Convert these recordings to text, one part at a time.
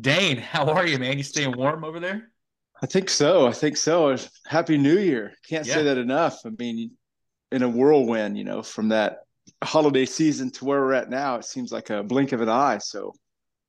Dane, how are you, man? You staying warm over there? I think so. I think so. Happy New Year. Can't Yeah. say that enough. I mean, in a whirlwind, you know, from that holiday season to where we're at now, it seems like a blink of an eye. So,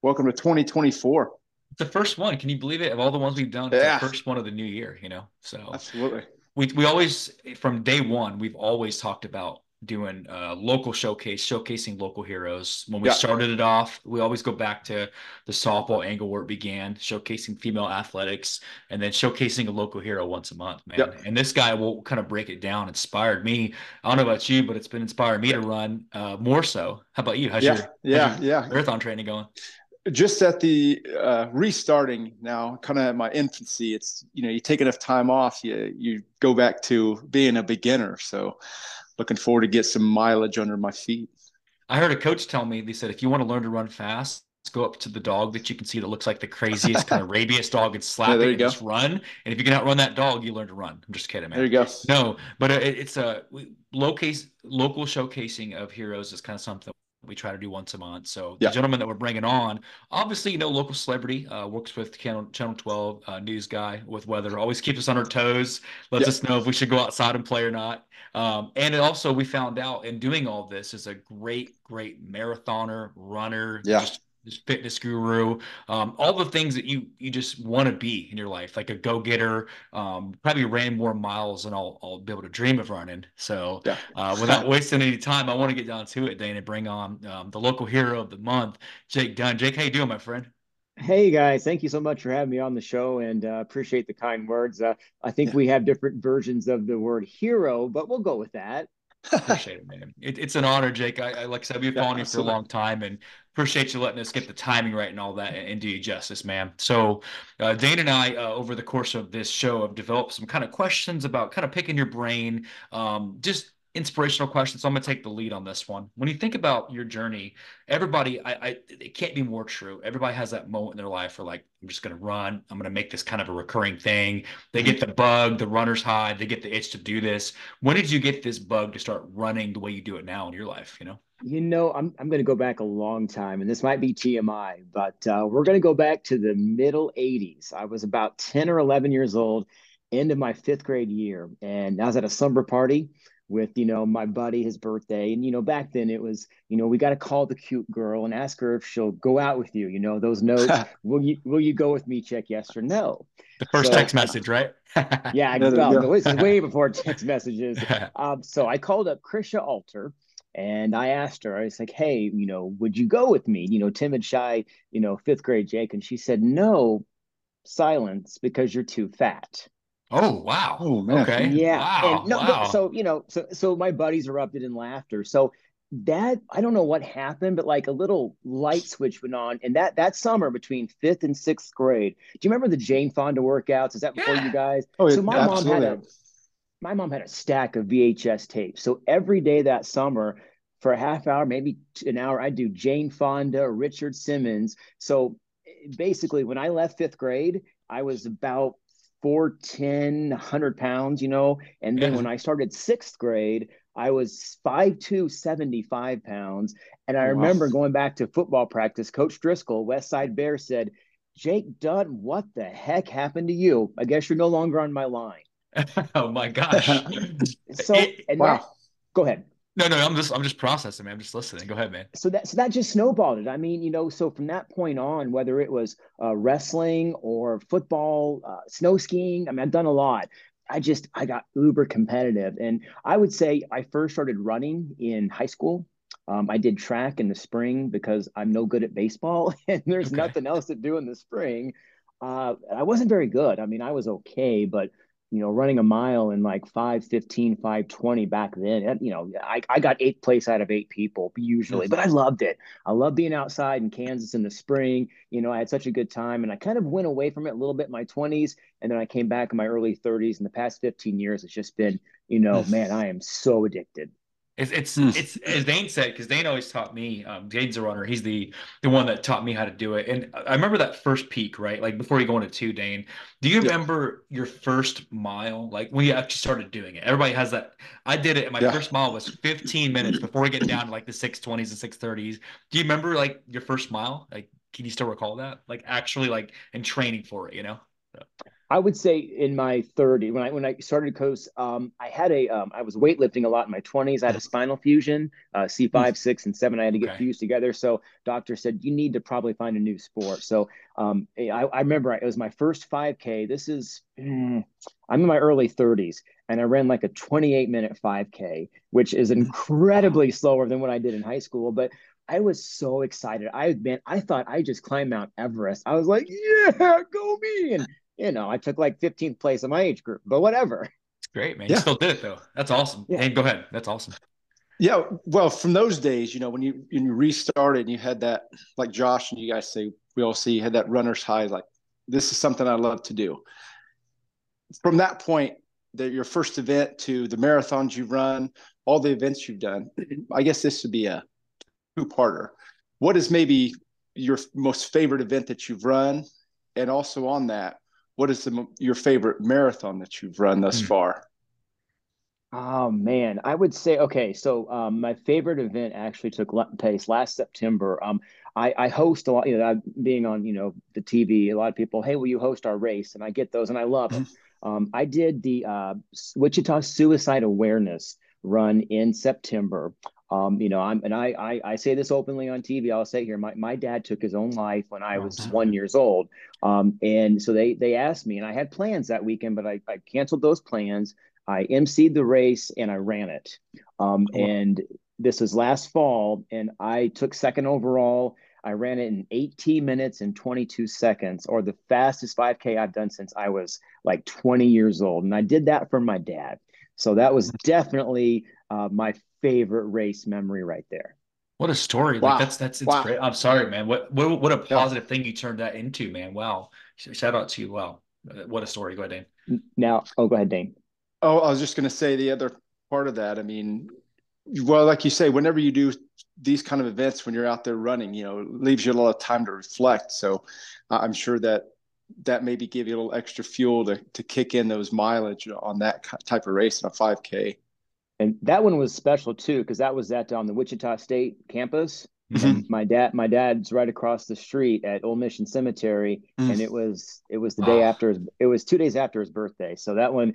welcome to 2024. The first one. Can you believe it? Of all the ones we've done, it's Yeah, the first one of the new year, you know? So absolutely. we we always from day one, we've always talked about doing uh local showcase, showcasing local heroes. When we Yeah. started it off, we always go back to the softball angle where it began, showcasing female athletics, and then showcasing a local hero once a month, man. Yeah. And this guy will kind of break it down, inspired me. I don't know about you, but it's been inspiring me to run uh more so. How about you? How's your Yeah. how's Yeah. your Yeah. marathon training going? Just at the uh, restarting now, kind of at my infancy, it's, you know, you take enough time off, you, you go back to being a beginner. So, looking forward to get some mileage under my feet. I heard a coach tell me, they said, if you want to learn to run fast, go up to the dog that you can see that looks like the craziest kind of rabies dog and slap Yeah, it you and go. just run. And if you can outrun that dog, you learn to run. I'm just kidding, man. There you go. No, but it, it's a we, locase, local showcasing of heroes is kind of something we try to do once a month. So the Yeah. gentleman that we're bringing on, obviously, you know, local celebrity, uh, works with Channel, Channel 12, uh, news guy with weather, always keeps us on our toes, lets Yeah. us know if we should go outside and play or not. Um, and it also, we found out in doing all this is a great, great marathoner, runner, Yeah. just just fitness guru, um, all the things that you you just want to be in your life, like a go-getter. Um, probably ran more miles than I'll I'll be able to dream of running. So Yeah. uh, without wasting any time, I want to get down to it, Dane, and bring on um, the local hero of the month, Jake Dunne. Jake, how you doing, my friend? Hey guys, thank you so much for having me on the show and uh, appreciate the kind words. Uh, I think Yeah. we have different versions of the word hero, but we'll go with that. Appreciate it, man. It, it's an honor, Jake. I, I like I said, we've been Yeah, following you for a long time, and appreciate you letting us get the timing right and all that, and, and do you justice, man. So, uh, Dane and I, uh, over the course of this show, have developed some kind of questions about kind of picking your brain, um, just inspirational questions. So I'm gonna take the lead on this one. When you think about your journey, everybody, I, I, it can't be more true. Everybody has that moment in their life where like, I'm just gonna run. I'm gonna make this kind of a recurring thing. They get the bug, the runner's high, they get the itch to do this. When did you get this bug to start running the way you do it now in your life? You know? You know, I'm I'm going to go back a long time, and this might be TMI, but uh, we're going to go back to the middle 80s. I was about 10 or 11 years old, into my fifth grade year, and I was at a slumber party with you know my buddy, his birthday, and you know back then it was you know we got to call the cute girl and ask her if she'll go out with you. You know those notes. Will you will you go with me? Check yes or no. The first So text message, right? yeah, I, Yeah, there you well, go. this is way before text messages. Um, so I called up Krisha Alter and I asked her, I was like, hey, you know, would you go with me? You know, timid, shy, you know, fifth grade Jake. And she said, no, silence, because you're too fat. Oh, wow. Oh, man. Okay. Yeah. Wow. And no, wow. but so, you know, so so my buddies erupted in laughter. So that I don't know what happened, but like a little light switch went on. And that that summer between fifth and sixth grade, do you remember the Jane Fonda workouts? Is that before Yeah. you guys? Oh, So my mom had absolutely. a my mom had a stack of VHS tapes. So every day that summer, for a half hour, maybe an hour, I'd do Jane Fonda, Richard Simmons. So eh, basically, when I left fifth grade, I was about 410, 100 pounds, you know. And then Yeah. when I started sixth grade, I was 5'2, 75 pounds. And I wow. remember going back to football practice, Coach Driscoll, West Side Bear said, Jake Dunne, what the heck happened to you? I guess you're no longer on my line. oh my gosh. So, It- and Wow. that, go ahead. No, no, I'm just I'm just processing, man. I'm just listening. Go ahead, man. So that, so that just snowballed it. I mean, you know, so from that point on, whether it was uh, wrestling or football, uh, snow skiing, I mean, I've done a lot. I just, I got uber competitive. And I would say I first started running in high school. Um, I did track in the spring because I'm no good at baseball and there's Okay. nothing else to do in the spring. Uh, I wasn't very good. I mean, I was okay, but you know, running a mile in like 515, 520 back then, that- you know, I, I got eighth place out of eight people usually, mm-hmm. but I loved it. I love being outside in Kansas in the spring. You know, I had such a good time and I kind of went away from it a little bit in my 20s. And then I came back in my early 30s. In the past 15 years, it's just been, you know, mm. man, I am so addicted. It's it's, mm. it's as Dane said because Dane always taught me. Um, Dane's a runner. He's the the one that taught me how to do it. And I remember that first peak, right? Like before you go into two, Dane. Do you yeah. remember your first mile? Like when you actually started doing it. Everybody has that. I did it. And my yeah. first mile was 15 minutes before we get down to like the 620s and 630s. Do you remember like your first mile? Like, can you still recall that? Like actually like in training for it, you know? So. I would say in my 30 when I when I started coast, um, I had a um, I was weightlifting a lot in my 20s. I had a spinal fusion, uh, C5, six, and seven. I had to get okay. fused together. So doctor said you need to probably find a new sport. So um, I, I remember it was my first 5K. This is mm, I'm in my early 30s, and I ran like a 28 minute 5K, which is incredibly wow. slower than what I did in high school. But I was so excited. I man, I thought I just climbed Mount Everest. I was like, yeah, go me. And you know, I took like 15th place in my age group, but whatever. It's great, man. Yeah. You still did it though. That's awesome. Yeah. Hey, go ahead. That's awesome. Yeah, well, from those days, you know, when you when you restarted and you had that, like Josh and you guys say, we all see you had that runner's high, like this is something I love to do. From that point, that your first event to the marathons you've run, all the events you've done, I guess this would be a two-parter. What is maybe your most favorite event that you've run, and also on that, what is the, your favorite marathon that you've run thus mm. far? Oh man, I would say okay. So um, my favorite event actually took place last September. Um, I, I, host a lot. You know, being on you know the TV, a lot of people, hey, will you host our race? And I get those, and I love them. Mm-hmm. Um, I did the uh, Wichita Suicide Awareness run in September. Um, you know, I'm and I, I, I say this openly on TV. I'll say here, my, my dad took his own life when I was one years old. Um, and so they they asked me, and I had plans that weekend, but I, I canceled those plans. I emceed the race and I ran it. Um, and this was last fall, and I took second overall. I ran it in 18 minutes and 22 seconds, or the fastest 5K I've done since I was like 20 years old. And I did that for my dad. So that was definitely uh, my favorite race memory right there. What a story! Wow. Like that's that's it's wow. great. I'm sorry, man. What what what a positive yeah. thing you turned that into, man. Wow. Shout out to you. Wow. What a story. Go ahead, Dane. Now, oh, go ahead, Dane. Oh, I was just going to say the other part of that. I mean, well, like you say, whenever you do these kind of events, when you're out there running, you know, leaves you a lot of time to reflect. So, uh, I'm sure that that maybe give you a little extra fuel to to kick in those mileage on that type of race in a 5K and that one was special too because that was at on um, the Wichita State campus. Mm-hmm. My dad, my dad's right across the street at Old Mission Cemetery, mm. and it was it was the day after his, it was two days after his birthday. So that one,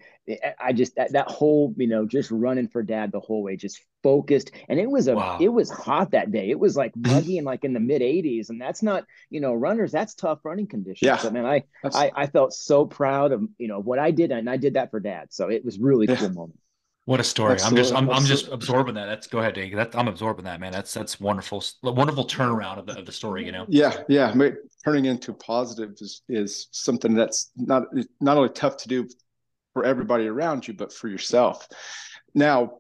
I just that, that whole you know just running for dad the whole way, just focused, and it was a wow. it was hot that day. It was like muggy and like in the mid 80s, and that's not you know runners that's tough running conditions. Yeah, so, man, I, I I felt so proud of you know what I did, and I did that for dad. So it was really yeah. cool moment. What a story! Absolutely. I'm just I'm, I'm just absorbing that. That's go ahead, Dave. That, I'm absorbing that, man. That's that's wonderful, wonderful turnaround of the, of the story. You know. Yeah, yeah. Turning into positive is is something that's not not only tough to do for everybody around you, but for yourself. Now,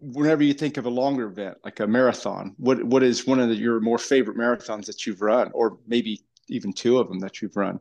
whenever you think of a longer event like a marathon, what what is one of the, your more favorite marathons that you've run, or maybe even two of them that you've run?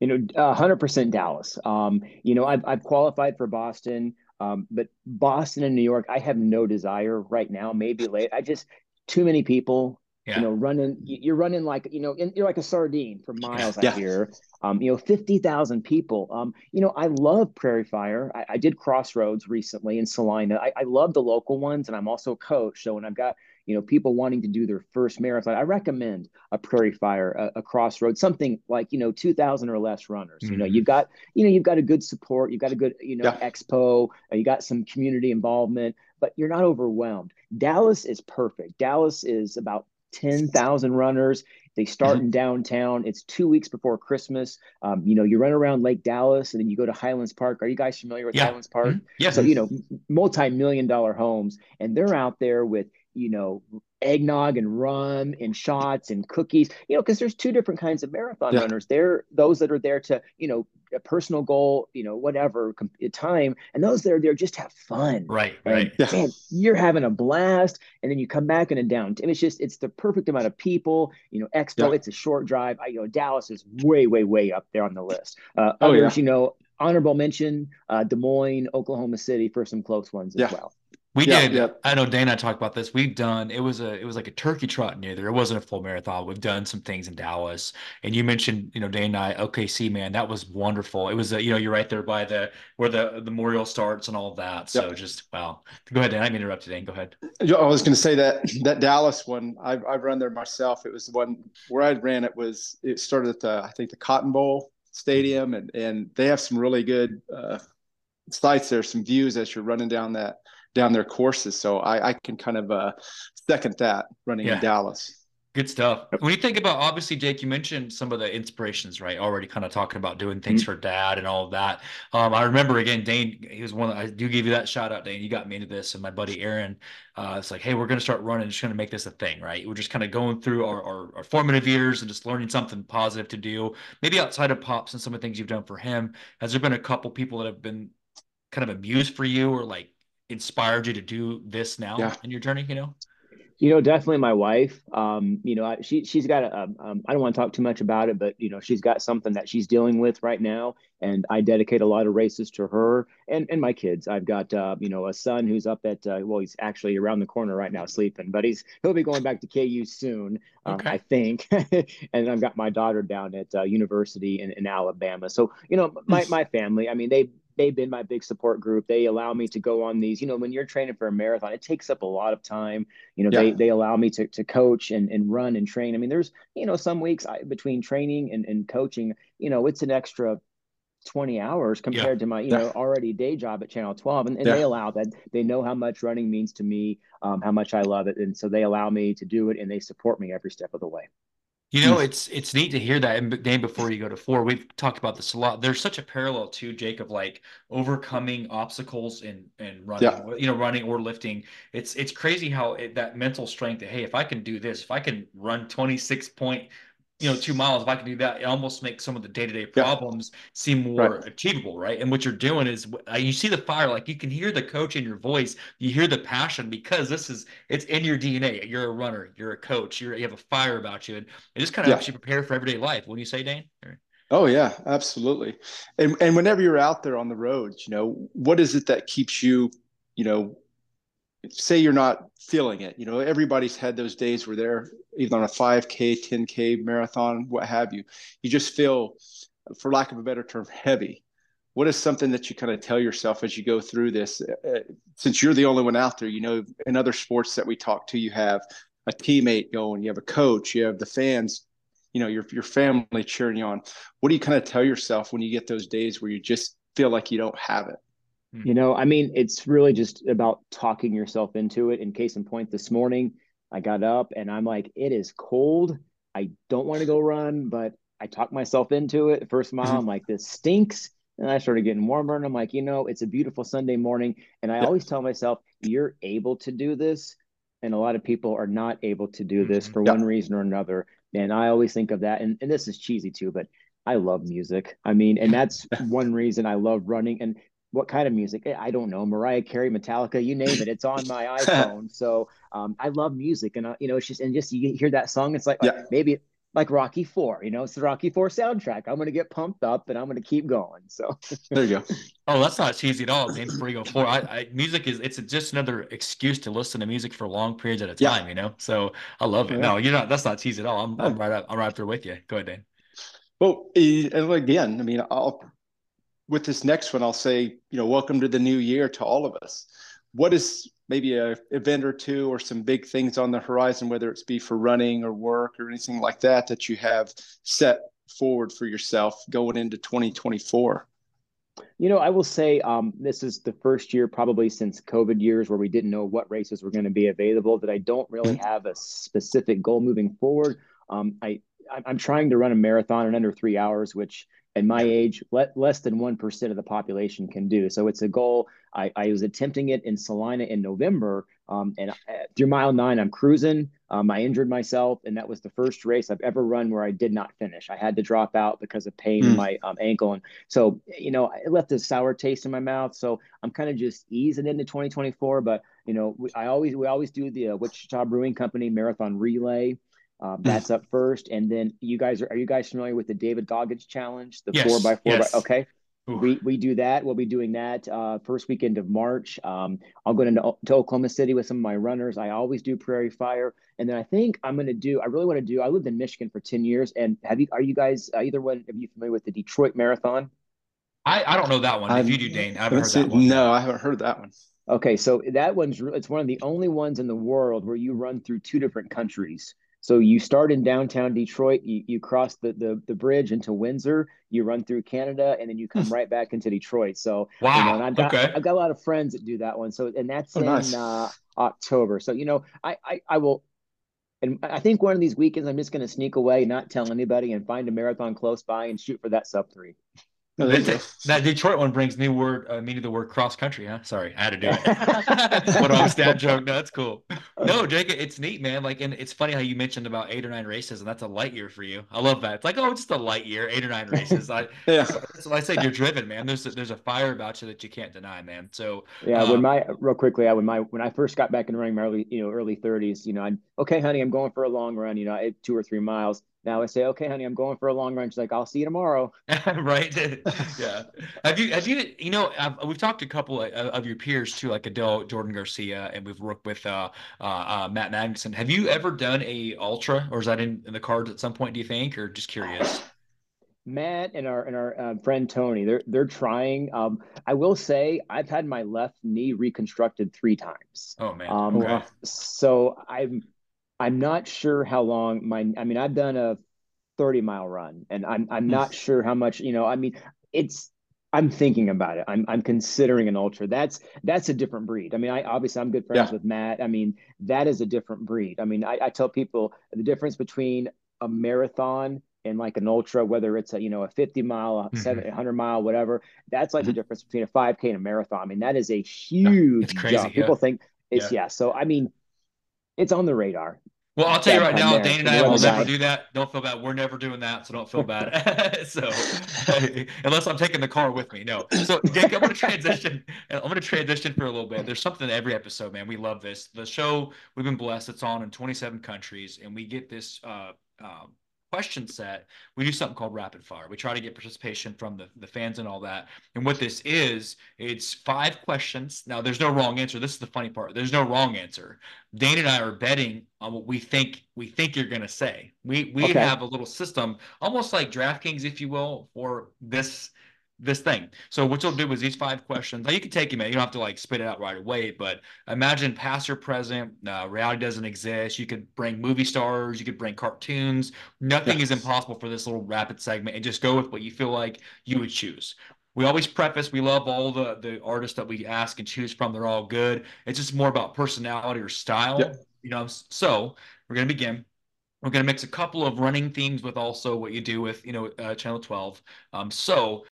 You know, hundred percent Dallas. Um, you know, I've I've qualified for Boston. Um, but Boston and New York, I have no desire right now. Maybe late. I just too many people. Yeah. You know, running. You're running like you know, you're like a sardine for miles. Yeah. I hear. Um, you know, fifty thousand people. Um, you know, I love Prairie Fire. I, I did Crossroads recently in Salina. I, I love the local ones, and I'm also a coach. So when I've got you know people wanting to do their first marathon i recommend a prairie fire a, a crossroad something like you know 2000 or less runners mm-hmm. you know mm-hmm. you've got you know you've got a good support you've got a good you know yeah. expo uh, you got some community involvement but you're not overwhelmed dallas is perfect dallas is about 10,000 runners. They start mm-hmm. in downtown. It's two weeks before Christmas. Um, you know, you run around Lake Dallas and then you go to Highlands Park. Are you guys familiar with yeah. Highlands Park? Mm-hmm. Yeah. So, you know, multi million dollar homes, and they're out there with you know, eggnog and rum and shots and cookies, you know, because there's two different kinds of marathon yeah. runners. They're those that are there to, you know, a personal goal, you know, whatever time, and those that are there just have fun. Right, right. Yeah. Man, you're having a blast, and then you come back in a down. And it's just it's the perfect amount of people. You know, Expo, yeah. it's a short drive. I you know Dallas is way, way, way up there on the list. Uh, oh, others, yeah. you know, honorable mention, uh, Des Moines, Oklahoma City for some close ones as well. We yeah, did. Yeah. I know Dana talked about this. We've done it was a it was like a turkey trot near there. It wasn't a full marathon. We've done some things in Dallas. And you mentioned, you know, Dana and I, OKC, man, that was wonderful. It was a, you know, you're right there by the where the, the memorial starts and all that. So just wow. Go ahead, Dan. I interrupt you, Dan. Go ahead. I was gonna say that that Dallas one, I've I've run there myself. It was the one where I ran it was it started at the I think the Cotton Bowl Stadium and and they have some really good uh, sites there, some views as you're running down that down their courses. So I, I can kind of uh, second that running yeah. in Dallas. Good stuff. When you think about obviously, Jake, you mentioned some of the inspirations, right? Already kind of talking about doing things mm-hmm. for dad and all of that. Um, I remember again, Dane, he was one I do give you that shout out, Dane. You got me into this, and my buddy Aaron, uh, it's like, hey, we're gonna start running, just gonna make this a thing, right? We're just kind of going through our, our, our, formative years and just learning something positive to do, maybe outside of pops and some of the things you've done for him. Has there been a couple people that have been kind of amused for you or like inspired you to do this now yeah. in your journey? You know. You know, definitely my wife. Um, you know, she she's got a. Um, I don't want to talk too much about it, but you know, she's got something that she's dealing with right now, and I dedicate a lot of races to her and and my kids. I've got uh, you know a son who's up at uh, well, he's actually around the corner right now sleeping, but he's he'll be going back to KU soon, um, okay. I think. and I've got my daughter down at uh, university in, in Alabama. So you know, my my family. I mean, they they've been my big support group. They allow me to go on these, you know, when you're training for a marathon, it takes up a lot of time. You know, yeah. they, they allow me to, to coach and, and run and train. I mean, there's, you know, some weeks I, between training and, and coaching, you know, it's an extra 20 hours compared yeah. to my, you yeah. know, already day job at Channel 12. And, and they allow that. They know how much running means to me, um, how much I love it. And so they allow me to do it and they support me every step of the way. You hmm. know, it's it's neat to hear that. And Dane, before you go to four, we've talked about this a lot. There's such a parallel to Jake of like overcoming obstacles and and running, yeah. you know, running or lifting. It's it's crazy how it, that mental strength. That, hey, if I can do this, if I can run 26 point you know, two miles, if I can do that, it almost makes some of the day to day problems yeah. seem more right. achievable, right? And what you're doing is uh, you see the fire, like you can hear the coach in your voice, you hear the passion because this is it's in your DNA. You're a runner, you're a coach, you're you have a fire about you, and it just kind of yeah. helps you prepare for everyday life. When you say, Dane? Oh yeah, absolutely. And and whenever you're out there on the roads, you know, what is it that keeps you, you know, say you're not feeling it you know everybody's had those days where they're either on a 5k 10k marathon what have you. You just feel for lack of a better term heavy. What is something that you kind of tell yourself as you go through this uh, since you're the only one out there you know in other sports that we talk to you have a teammate going you have a coach you have the fans you know your, your family cheering you on. What do you kind of tell yourself when you get those days where you just feel like you don't have it Hmm. You know, I mean, it's really just about talking yourself into it. In case in point, this morning I got up and I'm like, it is cold. I don't want to go run, but I talked myself into it. First mile, I'm like, this stinks. And I started getting warmer and I'm like, you know, it's a beautiful Sunday morning. And I always tell myself, you're able to do this. And a lot of people are not able to do this mm-hmm. for one reason or another. And I always think of that. And, and this is cheesy too, but I love music. I mean, and that's one reason I love running. And what kind of music? Eh, I don't know. Mariah Carey, Metallica, you name it. It's on my iPhone. So um, I love music, and uh, you know, it's just and just you hear that song, it's like, yeah. like maybe like Rocky Four. You know, it's the Rocky Four soundtrack. I'm gonna get pumped up, and I'm gonna keep going. So there you go. oh, that's not cheesy at all. Man, before you go four, I, I, music is it's just another excuse to listen to music for long periods at a time. Yeah. You know, so I love it. Yeah. No, you're not. That's not cheesy at all. I'm, I'm right. Up, I'm right there with you. Go ahead, Dan. Well, and again, I mean, I'll with this next one, I'll say, you know, welcome to the new year to all of us. What is maybe a event or two or some big things on the horizon, whether it's be for running or work or anything like that, that you have set forward for yourself going into 2024? You know, I will say um, this is the first year, probably since COVID years, where we didn't know what races were going to be available. That I don't really mm-hmm. have a specific goal moving forward. Um, I I'm trying to run a marathon in under three hours, which at my age, le- less than 1% of the population can do. So it's a goal. I, I was attempting it in Salina in November. Um, and uh, through mile nine, I'm cruising. Um, I injured myself, and that was the first race I've ever run where I did not finish. I had to drop out because of pain mm. in my um, ankle. And so, you know, it left a sour taste in my mouth. So I'm kind of just easing into 2024. But, you know, we, I always, we always do the uh, Wichita Brewing Company Marathon Relay. Um, that's up first, and then you guys are are you guys familiar with the David Goggins challenge, the yes, four by four? Yes. By, okay, we we do that. We'll be doing that uh, first weekend of March. Um, I'll go into to Oklahoma City with some of my runners. I always do Prairie Fire, and then I think I'm going to do. I really want to do. I lived in Michigan for ten years, and have you? Are you guys uh, either one? Are you familiar with the Detroit Marathon? I, I don't know that one. If you do, Dane, I haven't heard that one. No, I haven't heard that one. Okay, so that one's it's one of the only ones in the world where you run through two different countries. So you start in downtown Detroit, you, you cross the, the the bridge into Windsor, you run through Canada, and then you come hmm. right back into Detroit. So wow, you know, and I've got okay. I've got a lot of friends that do that one. So and that's oh, in nice. uh, October. So you know, I, I I will and I think one of these weekends I'm just going to sneak away, not tell anybody, and find a marathon close by and shoot for that sub three. that Detroit one brings new word, uh, meaning the word cross country, huh? Sorry, I had to do it. what a dad joke. No, that's cool. No, Jake, it's neat, man. Like, and it's funny how you mentioned about eight or nine races, and that's a light year for you. I love that. It's like, oh, it's just a light year, eight or nine races. I, yeah. So I said you're driven, man. There's a, there's a fire about you that you can't deny, man. So yeah, um, when my real quickly, I when my when I first got back in running my early, you know, early 30s, you know, I'm okay, honey, I'm going for a long run, you know, two or three miles now I say, okay, honey, I'm going for a long run. She's like, I'll see you tomorrow. right. yeah. Have you, have you, you know, I've, we've talked to a couple of, of, your peers too, like Adele Jordan Garcia, and we've worked with uh, uh, uh, Matt Magnuson. Have you ever done a ultra or is that in, in the cards at some point, do you think, or just curious? Matt and our and our uh, friend Tony, they're they're trying. Um, I will say I've had my left knee reconstructed three times. Oh man. Um, okay. So I'm I'm not sure how long my I mean I've done a 30 mile run and I'm I'm hmm. not sure how much, you know, I mean it's I'm thinking about it. I'm I'm considering an ultra. That's that's a different breed. I mean, I obviously I'm good friends yeah. with Matt. I mean, that is a different breed. I mean, I, I tell people the difference between a marathon and like an ultra, whether it's a you know a 50 mile, a mm-hmm. 700 mile, whatever. That's like mm-hmm. the difference between a 5K and a marathon. I mean, that is a huge it's crazy, jump. Yeah. People think it's yeah. yeah. So I mean, it's on the radar. Well, I'll tell you right now, Dane and I will never do that. Don't feel bad. We're never doing that, so don't feel bad. so, unless I'm taking the car with me, no. So, Dick, I'm going to transition. I'm going to transition for a little bit. There's something in every episode, man. We love this. The show we've been blessed. It's on in 27 countries, and we get this uh, um, question set, we do something called rapid fire. We try to get participation from the, the fans and all that. And what this is, it's five questions. Now, there's no wrong answer. This is the funny part. There's no wrong answer. Dane and I are betting on what we think we think you're going to say. We we okay. have a little system, almost like DraftKings, if you will, for this this thing. So what you'll do is these five questions. Now you can take them. You don't have to like spit it out right away. But imagine past or present. Uh, reality doesn't exist. You could bring movie stars. You could bring cartoons. Nothing yes. is impossible for this little rapid segment. And just go with what you feel like you would choose. We always preface. We love all the the artists that we ask and choose from. They're all good. It's just more about personality or style. Yep. You know. So we're gonna begin. We're going to mix a couple of running themes with also what you do with, you know, uh, Channel 12. Um, so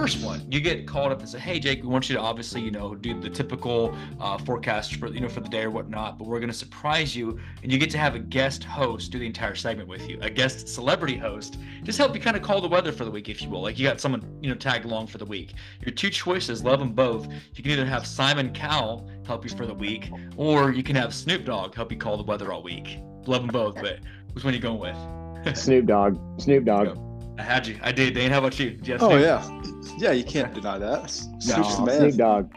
first one, you get called up and say, "Hey, Jake, we want you to obviously, you know, do the typical uh, forecast for you know for the day or whatnot, but we're going to surprise you, and you get to have a guest host do the entire segment with you, a guest celebrity host, just help you kind of call the weather for the week, if you will. Like you got someone you know tag along for the week. Your two choices, love them both. You can either have Simon Cowell help you for the week, or you can have Snoop Dogg help you call the weather all week. Love them both, but which one are you going with? Snoop Dogg. Snoop Dogg. I had you. I did. Dane, how about you? you oh yeah, yeah. You can't deny that. Snoop's no, Snoop Dogg.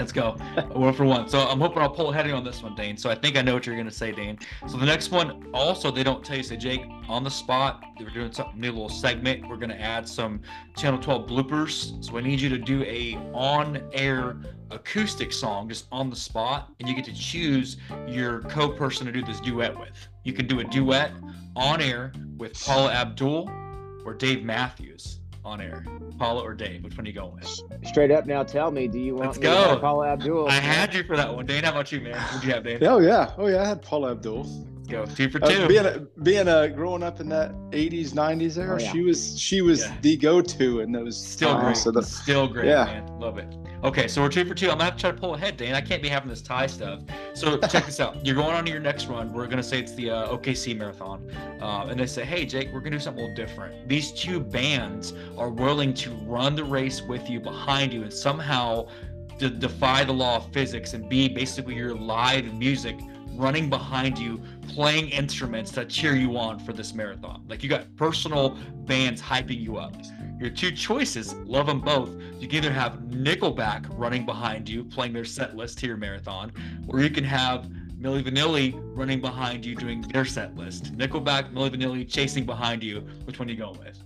Let's go. one for one. So I'm hoping I'll pull ahead of on this one, Dane. So I think I know what you're gonna say, Dane. So the next one, also they don't tell you, say Jake, on the spot. We're doing something new, little segment. We're gonna add some Channel 12 bloopers. So I need you to do a on-air acoustic song just on the spot, and you get to choose your co-person to do this duet with. You can do a duet on air with Paula Abdul or Dave Matthews on air? Paula or Dave? Which one are you going with? Straight up now, tell me, do you want Let's me go. to Paula Abdul? I had you for that one. Dane, how about you, man? Who'd you have, Dane? Oh yeah, oh yeah, I had Paula Abdul. Let's go two for two. Uh, being a, being a growing up in that '80s '90s era, oh, yeah. she was she was yeah. the go-to in those. Still great. So the, Still great, yeah. man. Love it. Okay, so we're two for two. I'm gonna have to try to pull ahead, Dane. I can't be having this tie stuff. So check this out. You're going on to your next run. We're gonna say it's the uh, OKC marathon, uh, and they say, "Hey, Jake, we're gonna do something a little different. These two bands are willing to run the race with you behind you, and somehow defy the law of physics and be basically your live music running behind you, playing instruments that cheer you on for this marathon. Like you got personal bands hyping you up. Your two choices, love them both. You can either have Nickelback running behind you, playing their set list to your marathon, or you can have Milli Vanilli running behind you doing their set list. Nickelback, Milli Vanilli chasing behind you. Which one are you going with?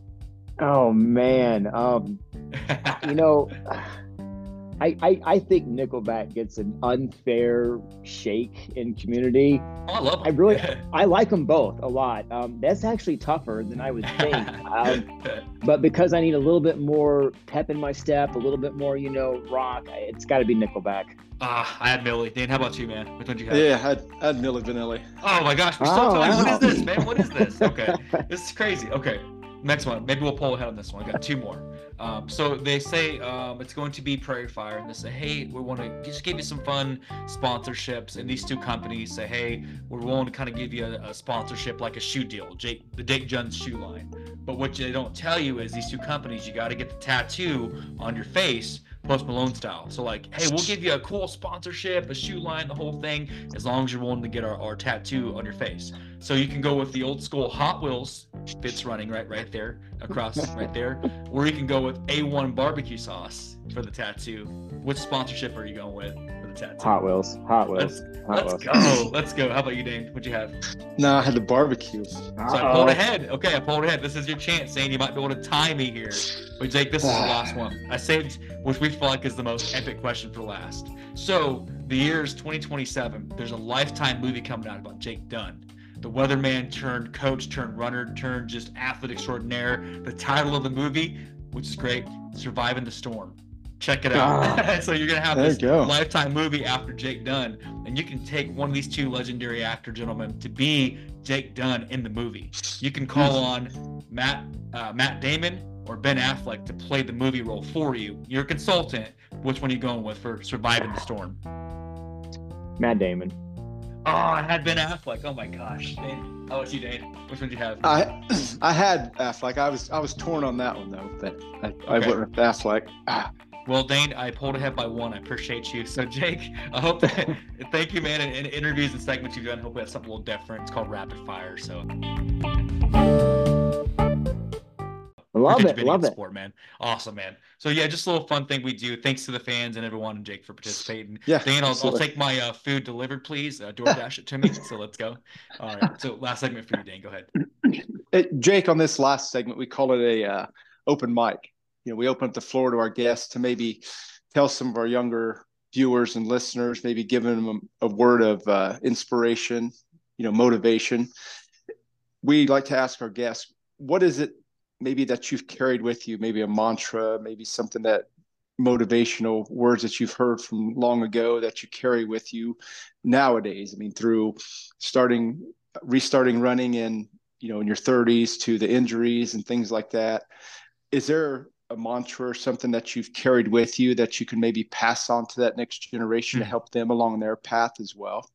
Oh man, um, you know, I, I, I think Nickelback gets an unfair shake in community. Oh, I love them. I really I like them both a lot. Um, that's actually tougher than I would think. Um, but because I need a little bit more pep in my step, a little bit more, you know, rock, it's got to be Nickelback. Ah, uh, I had Milli. Dan, how about you, man? Which one you have? Yeah, I had, I had Milli Vanilli. Oh my gosh, we're still oh, talking. Wow. What is this, man? What is this? Okay, this is crazy. Okay, next one. Maybe we'll pull ahead on this one. I got two more. Um, so they say um, it's going to be Prairie Fire, and they say, hey, we want to just give you some fun sponsorships. And these two companies say, hey, we're willing to kind of give you a, a sponsorship like a shoe deal, Jake, the Jake Dunne's shoe line. But what they don't tell you is these two companies, you got to get the tattoo on your face Post Malone style. So like, hey, we'll give you a cool sponsorship, a shoe line, the whole thing, as long as you're willing to get our, our tattoo on your face. So you can go with the old school Hot Wheels fits running right right there across right there, or you can go with A1 barbecue sauce for the tattoo. Which sponsorship are you going with tattoo? Hot Wheels. Hot Wheels. Let's, Hot let's Wheels. go. Let's go. How about you, Dane? What'd you have? No, I had the barbecue. So I pulled ahead. Okay, I pulled ahead. This is your chance, Zane. You might be able to tie me here. But Jake, this is the last ah. one. I saved, which we feel like is the most epic question for last. So the year is 2027. There's a lifetime movie coming out about Jake Dunne the weatherman turned coach turned runner turned just athlete extraordinaire. The title of the movie, which is great, Surviving the Storm. Check it out. Ah, so you're gonna have this lifetime movie after Jake Dunne, and you can take one of these two legendary actor gentlemen to be Jake Dunne in the movie. You can call on Matt uh, Matt Damon or Ben Affleck to play the movie role for you. You're a consultant. Which one are you going with for Surviving the Storm? Matt Damon. Oh, I had Ben Affleck. Oh my gosh, Dane. How about you, Dane? Which one did you have? I I had Affleck. I was I was torn on that one though, but I, okay. I went with Affleck. Ah. Well, Dane, I pulled ahead by one. I appreciate you. So, Jake, I hope that thank you, man. And, in interviews and segments you've done, hopefully that's something a little different. It's called rapid fire. So. Love it. Love it. Sport, man. Awesome, man. So yeah, just a little fun thing we do. Thanks to the fans and everyone and Jake for participating. Yeah. Dan, I'll, I'll take my uh, food delivered, please. Uh, DoorDash it to me. So let's go. All right. So last segment for you, Dan. Go ahead. Jake, on this last segment, we call it a uh, open mic. You know, we open up the floor to our guests to maybe tell some of our younger viewers and listeners, maybe giving them a, a word of uh, inspiration, you know, motivation. We like to ask our guests, what is it maybe that you've carried with you, maybe a mantra, maybe something that motivational words that you've heard from long ago that you carry with you nowadays. I mean, through starting, restarting running in, you know, in your 30s to the injuries and things like that. Is there a mantra or something that you've carried with you that you can maybe pass on to that next generation mm-hmm. to hmm. help them along their path as well?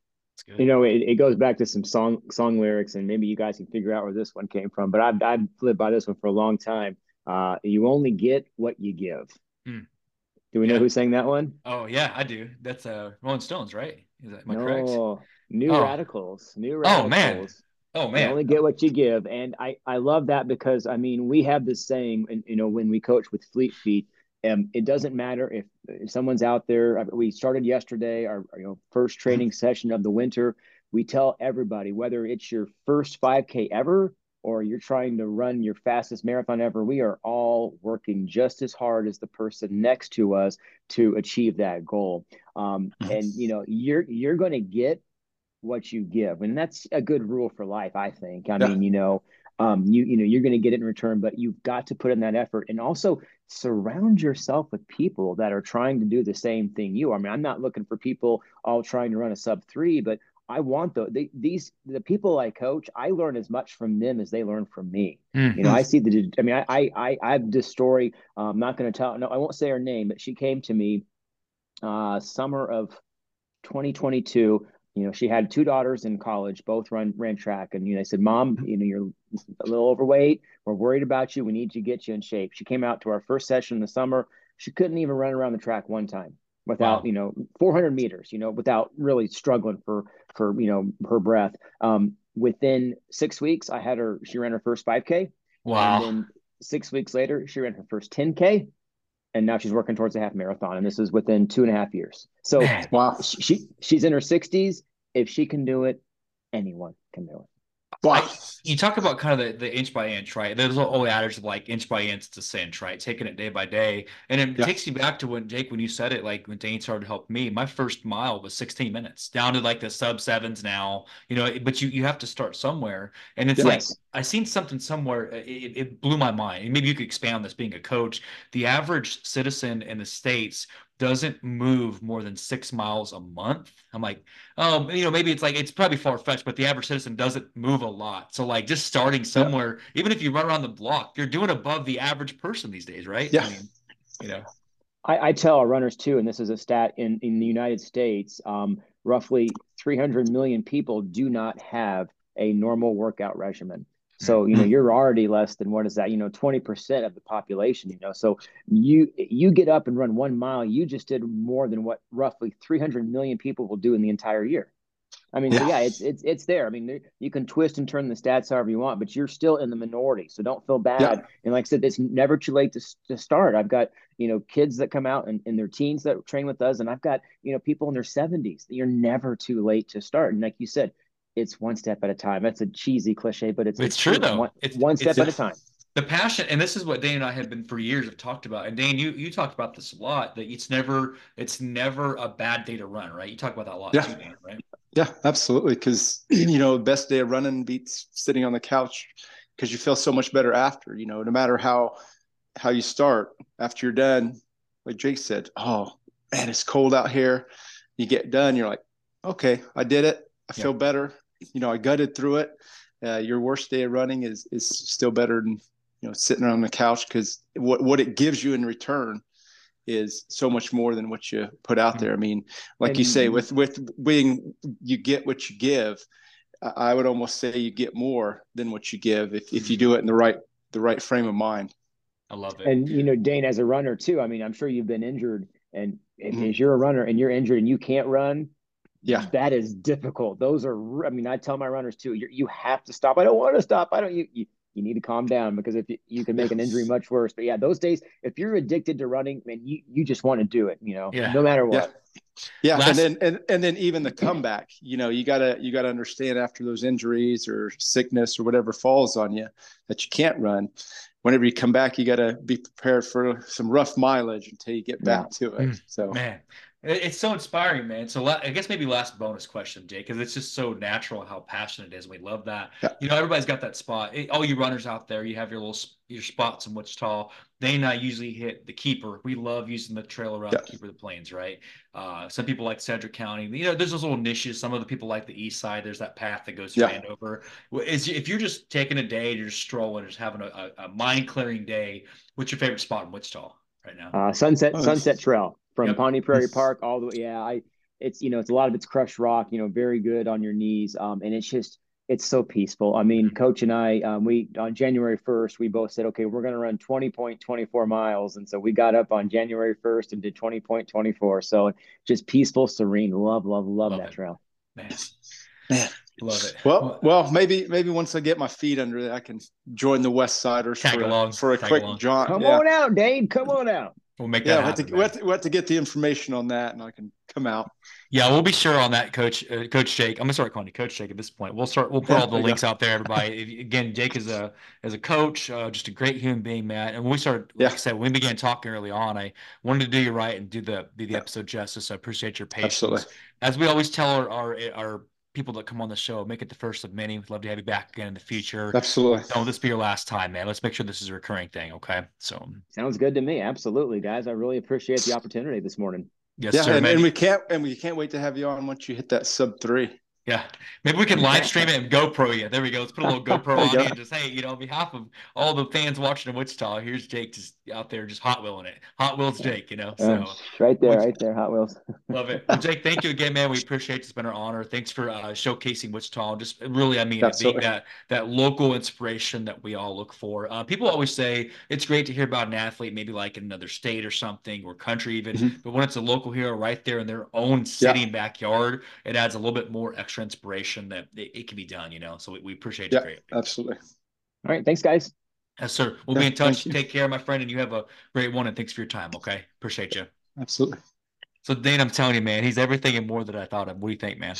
You know, it, it goes back to some song song lyrics, and maybe you guys can figure out where this one came from. But I've I've lived by this one for a long time. Uh, you only get what you give. Hmm. Do we yeah. know who sang that one? Oh yeah, I do. That's uh Rolling Stones, right? Is that am I no, correct? New oh. Radicals. New Radicals. Oh man. Oh man. You only get what you give, and I I love that because I mean we have this saying, and you know when we coach with Fleet Feet um, it doesn't matter if, if someone's out there. We started yesterday, our, our you know first training session of the winter. We tell everybody whether it's your first 5K ever or you're trying to run your fastest marathon ever, we are all working just as hard as the person next to us to achieve that goal. Um, and you know, you're you're going to get what you give, and that's a good rule for life, I think. I yeah. mean, you know, um, you you know you're going to get it in return, but you've got to put in that effort, and also surround yourself with people that are trying to do the same thing you. I mean, I'm not looking for people all trying to run a sub three, but I want the they, these the people I coach. I learn as much from them as they learn from me. Mm-hmm. You know, I see the. I mean, I I I, I have this story. Uh, I'm not going to tell. No, I won't say her name, but she came to me, uh, summer of 2022 you know, she had two daughters in college, both run ran track, and you know, I said, "Mom, you know, you're a little overweight. We're worried about you. We need to get you in shape." She came out to our first session in the summer. She couldn't even run around the track one time. without wow. you know 400 meters, you know, without really struggling for for you know her breath. Um, within six weeks, I had her. She ran her first 5K. Wow. And then six weeks later, she ran her first 10K, and now she's working towards a half marathon. And this is within two and a half years. So wow, she she's in her 60s. If she can do it, anyone can do it. Well, you talk about kind of the, the inch by inch, right? There's old adage of like inch by inch to cinch, right? Taking it day by day. And it yeah. takes you back to when Jake, when you said it, like when Dane started to help me, my first mile was 16 minutes down to like the sub sevens now, you know, but you, you have to start somewhere. And it's yes. like, I seen something somewhere. It, it blew my mind. maybe you could expand on this being a coach. The average citizen in the States doesn't move more than six miles a month. I'm like, um, you know, maybe it's like it's probably far fetched, but the average citizen doesn't move a lot. So like just starting somewhere, yeah. even if you run around the block, you're doing above the average person these days, right? Yeah. I mean, you know. I, I, tell our runners too, and this is a stat in, in the United States, um, roughly 300 million people do not have a normal workout regimen. So, you know, mm-hmm. you're already less than what is that, you know, 20% of the population, you know. So you you get up and run one mile, you just did more than what roughly 300 million people will do in the entire year. I mean, yeah, so yeah it's it's it's there. I mean, you can twist and turn the stats however you want, but you're still in the minority. So don't feel bad. Yeah. And like I said, it's never too late to, to start. I've got you know kids that come out and in their teens that train with us, and I've got you know people in their 70s. You're never too late to start. And like you said, it's one step at a time. That's a cheesy cliche, but it's it's, it's true, true though. One, it's one step it's at a, a time. The passion, and this is what Dane and I have been for years have talked about. And Dane, you you talked about this a lot. That it's never it's never a bad day to run, right? You talk about that a lot yeah. too, Dane, right? Yeah, absolutely. Because you know, best day of running beats sitting on the couch because you feel so much better after. You know, no matter how how you start after you're done, like Jake said, oh man, it's cold out here. You get done, you're like, okay, I did it. I feel better you know, I gutted through it. Uh, your worst day of running is is still better than you know sitting on the couch because what what it gives you in return is so much more than what you put out there. I mean, like and, you say, with with being you get what you give. I would almost say you get more than what you give if, if you do it in the right the right frame of mind. I love it. And you know, Dane, as a runner too. I mean, I'm sure you've been injured, and mm-hmm. as you're a runner and you're injured and you can't run, yeah. That is difficult. Those are i mean i tell my runners too you you have to stop. I don't want to stop. I don't you, you you need to calm down because if you, you can make an injury much worse. But yeah those days if you're addicted to running man you you just want to do it you know yeah. no matter what. Yeah, yeah. Last... and then and, and then even the comeback you know you gotta you gotta understand after those injuries or sickness or whatever falls on you that you can't run whenever you come back you gotta be prepared for some rough mileage until you get back yeah. to it. Mm, so man it's so inspiring, man. So I guess maybe last bonus question, Jay, because it's just so natural how passionate it is. We love that. Yeah. You know, everybody's got that spot. All you runners out there, you have your little your spots in Wichita. They and I usually hit the keeper. We love using the trail around yeah. the keeper of the plains, right? Uh, some people like Sedgwick County. You know, there's those little niches. Some of the people like the east side. There's that path that goes to yeah. Andover. Is if you're just taking a day, you're just strolling, just having a, a mind clearing day. What's your favorite spot in Wichita right now? Uh, Sunset oh, Sunset Trail from yep. Pawnee Prairie Park all the way. Yeah, I it's you know it's a lot of it's crushed rock. You know, very good on your knees. Um, and it's just it's so peaceful. I mean, mm-hmm. Coach and I, um, we on January first, we both said, okay, we're going to run twenty point twenty four miles, and so we got up on January first and did twenty point twenty four. So just peaceful, serene. Love, love, love, love that it. trail. Man. Man. Love it. Well, well, maybe maybe once I get my feet under it, I can join the West Siders for, along, for a quick along. jaunt. Come yeah. on out, Dave. Come on out. We'll make that. Yeah, happen, we, have to, we, have to, get the information on that, and I can come out. Yeah, we'll be sure on that, Coach uh, Coach Jake. I'm gonna start calling you Coach Jake at this point. We'll start. We'll put yeah, all the links out there, everybody. Again, Jake is a as a coach, uh, just a great human being, Matt. And when we started, like yeah. I said, when we began talking early on, I wanted to do you right and do the do the episode justice. I appreciate your patience. Absolutely. As we always tell our our, our people that come on the show. Make it the first of many. We'd love to have you back again in the future. Absolutely. Don't this be your last time, man. Let's make sure this is a recurring thing. Okay. So sounds good to me. Absolutely, guys. I really appreciate the opportunity this morning. Yes, yeah, sir, and, and, we can't and we can't wait to have you on once you hit that sub three. Yeah, maybe we can live stream it and GoPro you. There we go. Let's put a little GoPro on you and just hey, you know, on behalf of all the fans watching in Wichita, here's Jake just out there just hot wheeling it. Hot wheels Jake, you know. So right there, right there, Hot Wheels. love it. Well, Jake, thank you again, man. We appreciate it. It's been an honor. Thanks for uh, showcasing Wichita. Just really, I mean, being that that local inspiration that we all look for. Uh, people always say it's great to hear about an athlete, maybe like in another state or something, or country even, mm-hmm. but when it's a local hero right there in their own city yeah. and backyard, it adds a little bit more extra inspiration that it, it can be done. You know, so we, we appreciate yeah, you. Absolutely. All right, thanks, guys. Yes, sir. We'll yeah, be in touch. Take care, my friend, and you have a great one. And thanks for your time. Okay, appreciate you. Absolutely. So, Dane, I'm telling you, man, he's everything and more than I thought of. What do you think, man?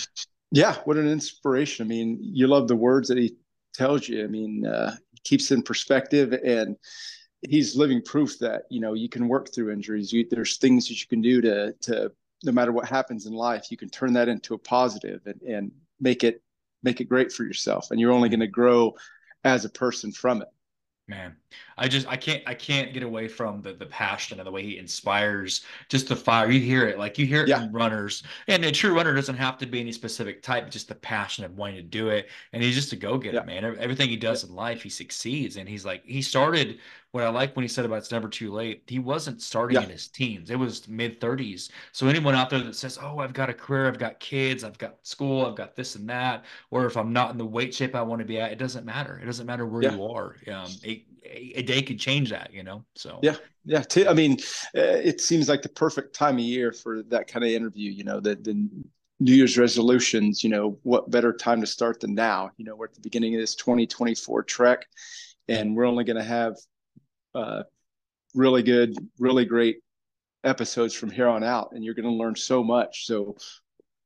Yeah, what an inspiration. I mean, you love the words that he tells you. I mean, uh, keeps in perspective and he's living proof that you know you can work through injuries you, there's things that you can do to to no matter what happens in life you can turn that into a positive and, and make it make it great for yourself. And you're only going to grow as a person from it. Man i just i can't i can't get away from the the passion and the way he inspires just the fire. You hear it like you hear it yeah. in runners. And a true runner doesn't have to be any specific type just the passion of wanting to do it. And he's just a go-getter yeah. man. Everything he does yeah. in life he succeeds. And he's like he started what I like when he said about it's never too late, he wasn't starting yeah. in his teens. It was mid 30s. So anyone out there that says, "Oh, I've got a career, I've got kids, I've got school, I've got this and that," or if I'm not in the weight shape I want to be at, it doesn't matter. It doesn't matter where yeah. you are. Um, a, a, day could change that, you know. So yeah, yeah. T- I mean, uh, it seems like the perfect time of year for that kind of interview. You know, the the New Year's resolutions. You know, what better time to start than now? You know, we're at the beginning of this 2024 trek, and we're only going to have uh, really good, really great episodes from here on out, and you're going to learn so much. So,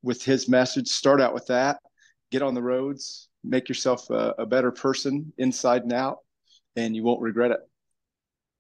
with his message, start out with that, get on the roads, make yourself a, a better person inside and out, and you won't regret it.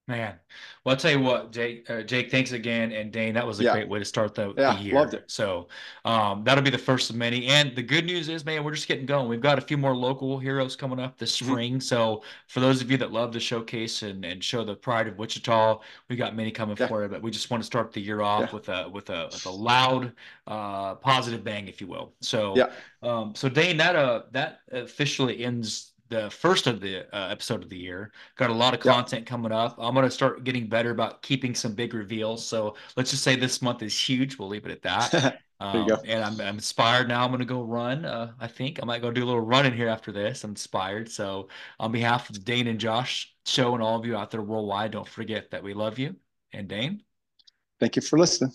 Man, well, I'll tell you what, Jake. Uh, Jake, thanks again, and Dane, that was a yeah. great way to start the, yeah, the year. Loved it. So um, that'll be the first of many. And the good news is, man, we're just getting going. We've got a few more local heroes coming up this mm-hmm. spring. So for those of you that love to showcase and, and show the pride of Wichita, we got many coming yeah. for you. But we just want to start the year off with a with a with a loud, uh, positive bang, if you will. So yeah. Um, so Dane, that uh that officially ends the first of the uh, episode of the year. Got a lot of content yep. coming up. I'm going to start getting better about keeping some big reveals. So let's just say this month is huge. We'll leave it at that. um, and I'm, I'm, inspired now. I'm going to go run. Uh, I think I might go do a little run in here after this. I'm inspired. So on behalf of Dane and Josh show and all of you out there worldwide, don't forget that we love you. And Dane, thank you for listening.